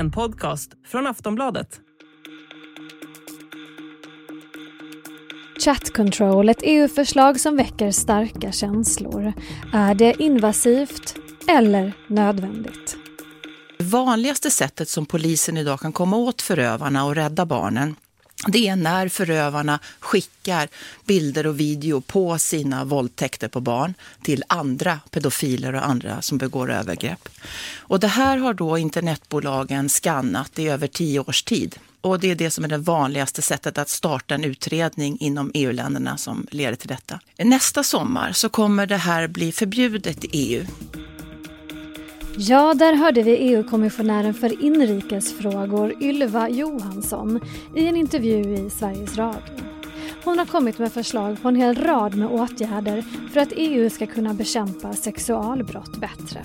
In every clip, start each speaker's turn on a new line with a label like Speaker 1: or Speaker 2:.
Speaker 1: en podcast från Aftonbladet.
Speaker 2: Chat Control, ett EU-förslag som väcker starka känslor. Är det invasivt eller nödvändigt?
Speaker 3: Det vanligaste sättet som polisen idag kan komma åt förövarna och rädda barnen det är när förövarna skickar bilder och video på sina våldtäkter på barn till andra pedofiler och andra som begår övergrepp. Och det här har då internetbolagen skannat i över tio års tid. Och det är det som är det vanligaste sättet att starta en utredning inom EU-länderna som leder till detta. Nästa sommar så kommer det här bli förbjudet i EU.
Speaker 2: Ja, där hörde vi EU-kommissionären för inrikesfrågor Ylva Johansson i en intervju i Sveriges Radio. Hon har kommit med förslag på en hel rad med åtgärder för att EU ska kunna bekämpa sexualbrott bättre.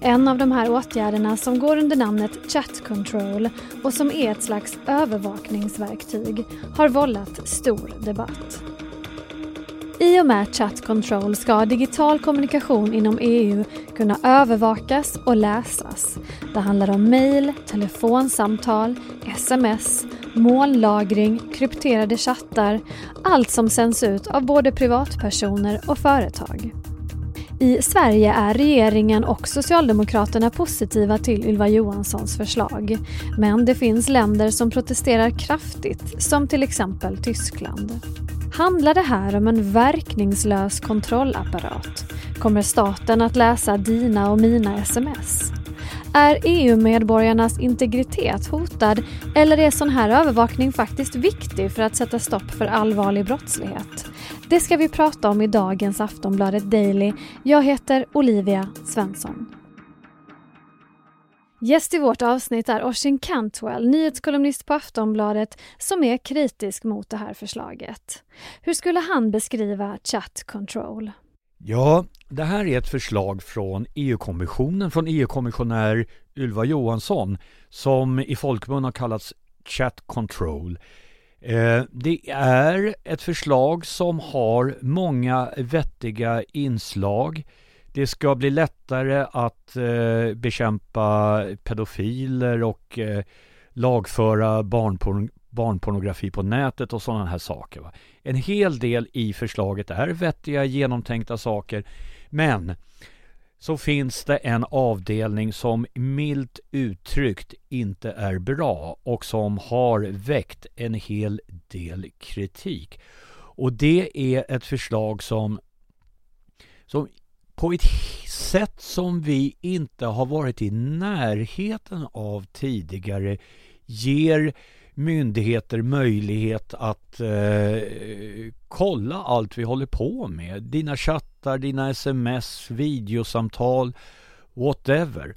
Speaker 2: En av de här åtgärderna som går under namnet Chat Control och som är ett slags övervakningsverktyg har vållat stor debatt. I och med Chat Control ska digital kommunikation inom EU kunna övervakas och läsas. Det handlar om mejl, telefonsamtal, sms, molnlagring, krypterade chattar, allt som sänds ut av både privatpersoner och företag. I Sverige är regeringen och Socialdemokraterna positiva till Ylva Johanssons förslag. Men det finns länder som protesterar kraftigt, som till exempel Tyskland. Handlar det här om en verkningslös kontrollapparat? Kommer staten att läsa dina och mina sms? Är EU-medborgarnas integritet hotad eller är sån här övervakning faktiskt viktig för att sätta stopp för allvarlig brottslighet? Det ska vi prata om i dagens Aftonbladet Daily. Jag heter Olivia Svensson. Gäst i vårt avsnitt är Oisin Cantwell, nyhetskolumnist på Aftonbladet som är kritisk mot det här förslaget. Hur skulle han beskriva chat control?
Speaker 4: Ja, det här är ett förslag från EU-kommissionen, från EU-kommissionär Ylva Johansson som i folkmun har kallats chat control. Eh, det är ett förslag som har många vettiga inslag. Det ska bli lättare att eh, bekämpa pedofiler och eh, lagföra barnporn barnpornografi på nätet och sådana här saker. Va? En hel del i förslaget är vettiga, genomtänkta saker. Men så finns det en avdelning som milt uttryckt inte är bra och som har väckt en hel del kritik. Och det är ett förslag som, som på ett sätt som vi inte har varit i närheten av tidigare ger myndigheter möjlighet att eh, kolla allt vi håller på med. Dina chattar, dina sms, videosamtal, whatever.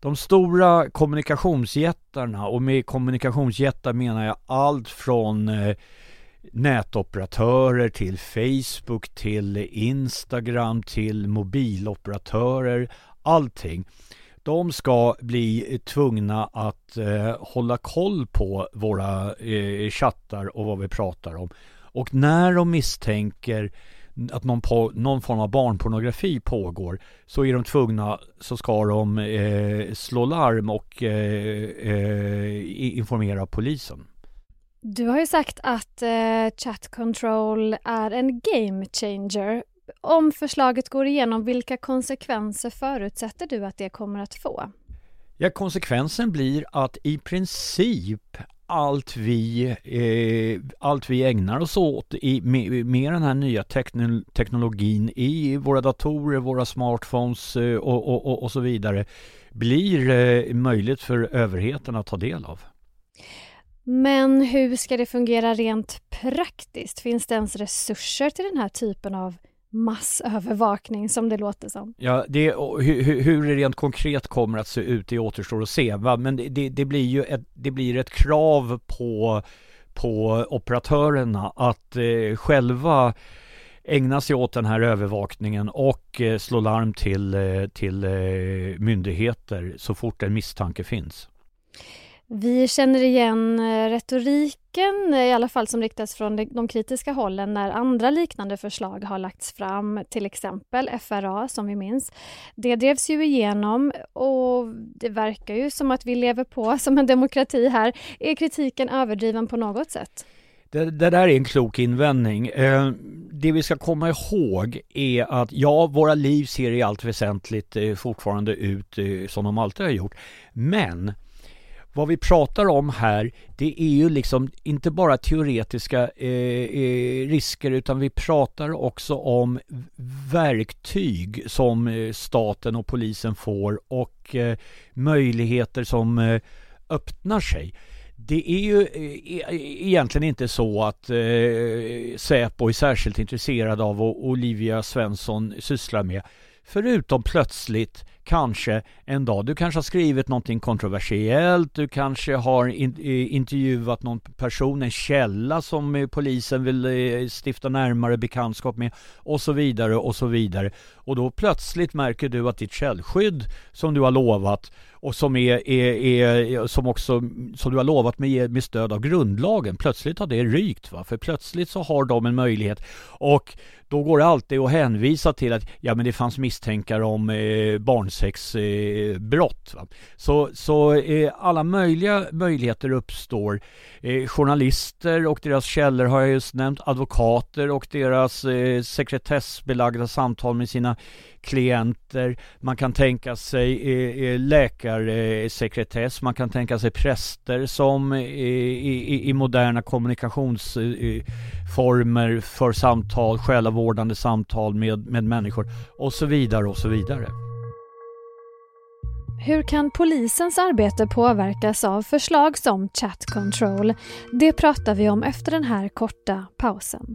Speaker 4: De stora kommunikationsjättarna och med kommunikationsjättar menar jag allt från eh, nätoperatörer till Facebook till Instagram till mobiloperatörer, allting de ska bli tvungna att eh, hålla koll på våra eh, chattar och vad vi pratar om. Och när de misstänker att någon, på, någon form av barnpornografi pågår så är de tvungna, så ska de eh, slå larm och eh, eh, informera polisen.
Speaker 2: Du har ju sagt att eh, chat control är en game changer om förslaget går igenom, vilka konsekvenser förutsätter du att det kommer att få?
Speaker 4: Ja, konsekvensen blir att i princip allt vi, eh, allt vi ägnar oss åt i, med, med den här nya teknologin i våra datorer, våra smartphones eh, och, och, och, och, så vidare blir eh, möjligt för överheten att ta del av.
Speaker 2: Men hur ska det fungera rent praktiskt? Finns det ens resurser till den här typen av massövervakning som det låter som.
Speaker 4: Ja, det, hur, hur det rent konkret kommer att se ut, det återstår att se. Va? Men det, det, det, blir ju ett, det blir ett krav på, på operatörerna att eh, själva ägna sig åt den här övervakningen och eh, slå larm till, eh, till eh, myndigheter så fort en misstanke finns.
Speaker 2: Vi känner igen eh, retoriken, eh, i alla fall som riktas från de kritiska hållen när andra liknande förslag har lagts fram, till exempel FRA som vi minns. Det drevs ju igenom och det verkar ju som att vi lever på som en demokrati här. Är kritiken överdriven på något sätt?
Speaker 4: Det, det, där är en klok invändning. Eh, det vi ska komma ihåg är att ja, våra liv ser i allt väsentligt eh, fortfarande ut eh, som de alltid har gjort. Men vad vi pratar om här, det är ju liksom inte bara teoretiska eh, eh, risker utan vi pratar också om verktyg som eh, staten och polisen får och eh, möjligheter som eh, öppnar sig. Det är ju eh, e-, egentligen inte så att eh, Säpo är särskilt intresserad av vad Olivia Svensson sysslar med. Förutom plötsligt kanske en dag. Du kanske har skrivit någonting kontroversiellt, du kanske har in, eh, intervjuat någon person, en källa som eh, polisen vill eh, stifta närmare bekantskap med och så vidare och så vidare. Och då plötsligt märker du att ditt källskydd som du har lovat och som, är, är, är, som också som du har lovat med, med stöd av grundlagen, plötsligt har det rykt. Va? För plötsligt så har de en möjlighet och då går det alltid att hänvisa till att ja, men det fanns misstänkare om eh, barnsexbrott. Eh, så så eh, alla möjliga möjligheter uppstår. Eh, journalister och deras källor har jag just nämnt, advokater och deras eh, sekretessbelagda samtal med sina klienter. Man kan tänka sig eh, eh, läkarsekretess, man kan tänka sig präster som eh, i, i moderna kommunikationsformer för samtal, själavårdande samtal med, med människor och så vidare och så vidare.
Speaker 2: Hur kan polisens arbete påverkas av förslag som chat control? Det pratar vi om efter den här korta pausen.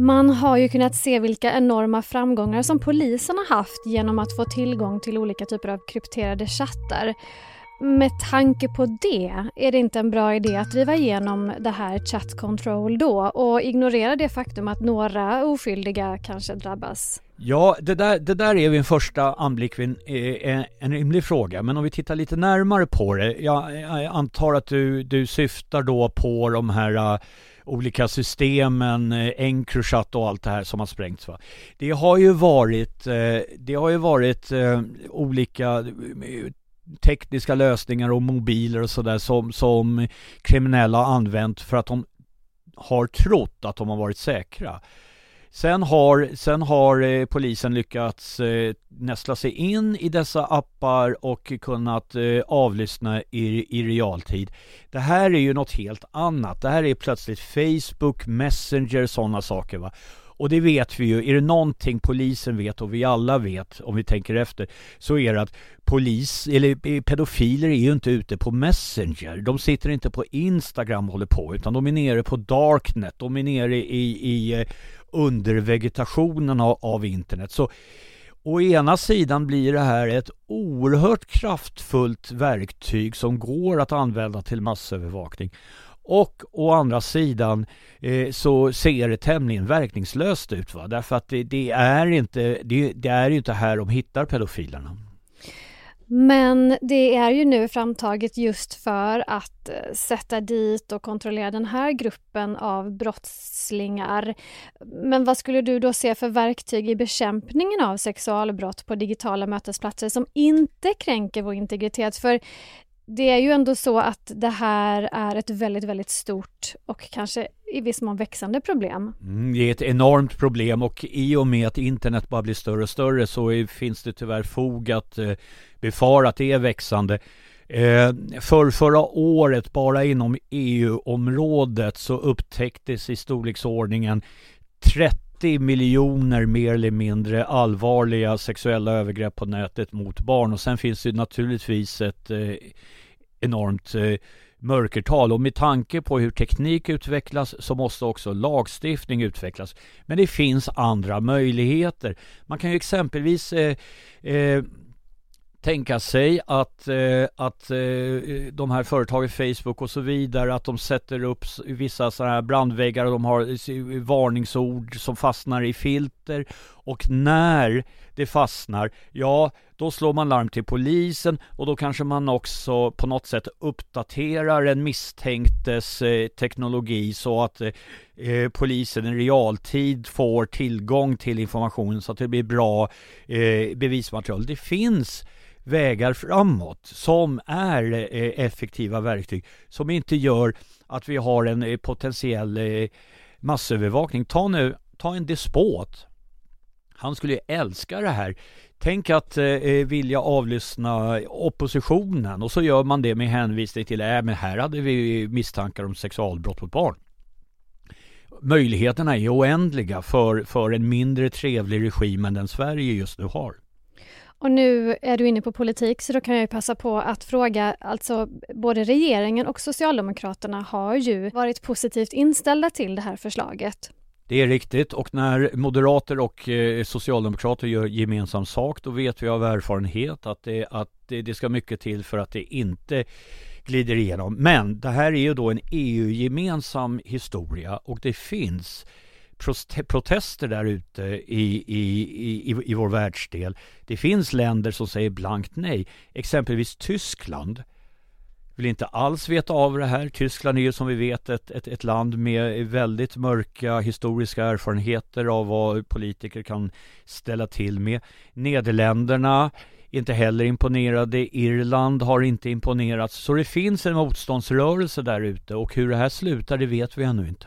Speaker 2: Man har ju kunnat se vilka enorma framgångar som polisen har haft genom att få tillgång till olika typer av krypterade chattar. Med tanke på det, är det inte en bra idé att driva igenom det här chat control då och ignorera det faktum att några oskyldiga kanske drabbas?
Speaker 4: Ja, det där, det där är vid en första anblick eh, en, en, rimlig fråga, men om vi tittar lite närmare på det. Jag, jag antar att du, du syftar då på de här olika systemen, eh, Encrochat och allt det här som har sprängts. Va? Det har ju varit, eh, det har ju varit eh, olika tekniska lösningar och mobiler och sådär som, som kriminella har använt för att de har trott att de har varit säkra. Sen har, sen har eh, polisen lyckats eh, nästla sig in i dessa appar och kunnat eh, avlyssna i, i realtid. Det här är ju något helt annat. Det här är plötsligt Facebook, Messenger, sådana saker. Va? Och det vet vi ju, är det någonting polisen vet och vi alla vet om vi tänker efter så är det att polis, eller eh, pedofiler är ju inte ute på Messenger. De sitter inte på Instagram och håller på utan de är nere på Darknet, de är nere i, i eh, undervegetationen av, av internet. Så å ena sidan blir det här ett oerhört kraftfullt verktyg som går att använda till massövervakning. Och å andra sidan eh, så ser det tämligen verkningslöst ut. Va? Därför att det, det är inte, det, det är inte här de hittar pedofilerna.
Speaker 2: Men det är ju nu framtaget just för att eh, sätta dit och kontrollera den här gruppen av brottslingar. Men vad skulle du då se för verktyg i bekämpningen av sexualbrott på digitala mötesplatser som inte kränker vår integritet? För det är ju ändå så att det här är ett väldigt, väldigt stort och kanske i viss mån växande problem.
Speaker 4: Mm, det är ett enormt problem och i och med att internet bara blir större och större så är, finns det tyvärr fog att eh, befara att det är växande. Eh, för förra året, bara inom EU-området, så upptäcktes i storleksordningen 30 miljoner mer eller mindre allvarliga sexuella övergrepp på nätet mot barn och sen finns det naturligtvis ett eh, enormt eh, mörkertal och med tanke på hur teknik utvecklas så måste också lagstiftning utvecklas. Men det finns andra möjligheter. Man kan ju exempelvis eh, eh, tänka sig att, eh, att eh, de här företagen, Facebook och så vidare, att de sätter upp vissa sådana här brandväggar och de har varningsord som fastnar i filter. Och när det fastnar, ja, då slår man larm till polisen och då kanske man också på något sätt uppdaterar en misstänktes eh, teknologi så att eh, eh polisen i realtid får tillgång till informationen så att det blir bra eh, bevismaterial. Det finns vägar framåt som är eh, effektiva verktyg som inte gör att vi har en eh, potentiell eh, massövervakning. Ta nu, ta en despot. Han skulle ju älska det här. Tänk att eh, eh, vilja avlyssna oppositionen och så gör man det med hänvisning till att äh, här hade vi misstankar om sexualbrott mot barn. Möjligheterna är oändliga för, för en mindre trevlig regim än den Sverige just nu har.
Speaker 2: Och nu är du inne på politik så då kan jag passa på att fråga, alltså både regeringen och Socialdemokraterna har ju varit positivt inställda till det här förslaget.
Speaker 4: Det är riktigt och när moderater och eh, socialdemokrater gör gemensam sak då vet vi av erfarenhet att, det, att det, det ska mycket till för att det inte glider igenom. Men det här är ju då en EU-gemensam historia och det finns protester där ute i, i, i, i vår världsdel. Det finns länder som säger blankt nej. Exempelvis Tyskland vill inte alls veta av det här. Tyskland är ju som vi vet ett, ett, ett, land med väldigt mörka historiska erfarenheter av vad politiker kan ställa till med. Nederländerna inte heller imponerade. Irland har inte imponerat. Så det finns en motståndsrörelse där ute och hur det här slutar det vet vi ännu inte.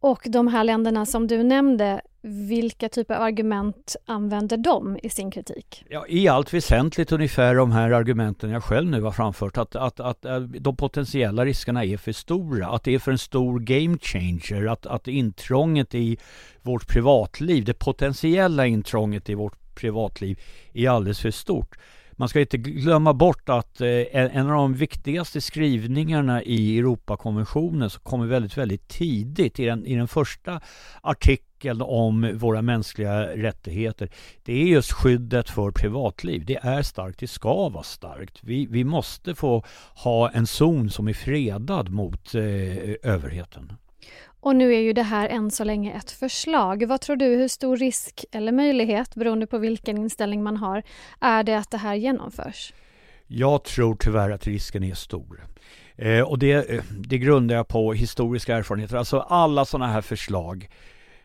Speaker 2: Och de här länderna som du nämnde, vilka typer av argument använder de i sin kritik?
Speaker 4: Ja, I allt väsentligt ungefär de här argumenten jag själv nu har framfört. Att, att, att eh, de potentiella riskerna är för stora. Att det är för en stor game changer. Att, att intrånget i vårt privatliv, det potentiella intrånget i vårt privatliv är alldeles för stort man ska inte glömma bort att eh, en av de viktigaste skrivningarna i Europakonventionen som kommer väldigt, väldigt tidigt i den, i den första artikeln om våra mänskliga rättigheter. Det är just skyddet för privatliv. Det är starkt, det ska vara starkt. Vi, vi måste få ha en zon som är fredad mot eh, överheten.
Speaker 2: Och nu är ju det här än så länge ett förslag. Vad tror du, hur stor risk eller möjlighet, beroende på vilken inställning man har, är det att det här genomförs?
Speaker 4: Jag tror tyvärr att risken är stor. Eh, och det, eh, det grundar jag på historiska erfarenheter. Alltså alla sådana här förslag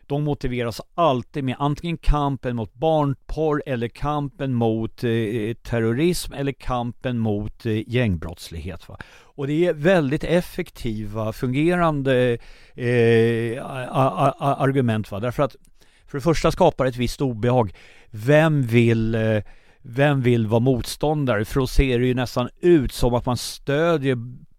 Speaker 4: de motiveras alltid med antingen kampen mot barnporr eller kampen mot eh, eh, terrorism eller kampen mot eh, gängbrottslighet. Va? Och det är väldigt effektiva, fungerande eh, argument. Va? Därför att för det första skapar det ett visst obehag. Vem vill eh, vem vill vara motståndare? För då ser det ju nästan ut som att man stödjer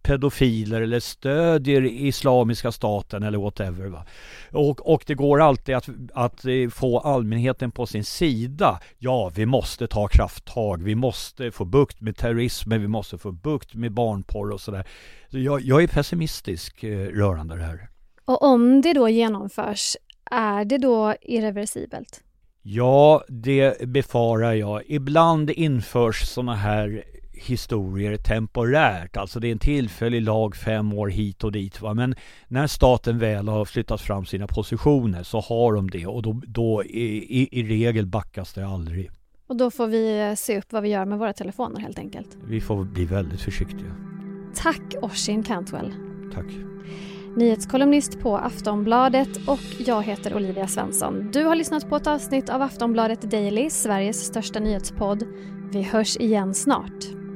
Speaker 4: pedofiler eller stödjer Islamiska staten eller whatever. Va? Och, och det går alltid att, att eh, få allmänheten på sin sida. Ja, vi måste ta krafttag, vi måste få bukt med terrorismen, vi måste få bukt med barnporr och sådär. Så jag, jag är pessimistisk eh, rörande det här.
Speaker 2: Och om det då genomförs, är det då irreversibelt?
Speaker 4: Ja, det befarar jag. Ibland införs sådana här historier temporärt. Alltså det är en tillfällig lag fem år hit och dit. Va? Men när staten väl har flyttat fram sina positioner så har de det och då, då i, i, i regel backas det aldrig.
Speaker 2: Och då får vi se upp vad vi gör med våra telefoner helt enkelt.
Speaker 4: Vi får bli väldigt försiktiga.
Speaker 2: Tack Oshin Cantwell.
Speaker 4: Tack.
Speaker 2: Nyhetskolumnist på Aftonbladet och jag heter Olivia Svensson. Du har lyssnat på ett avsnitt av Aftonbladet Daily, Sveriges största nyhetspodd. Vi hörs igen snart.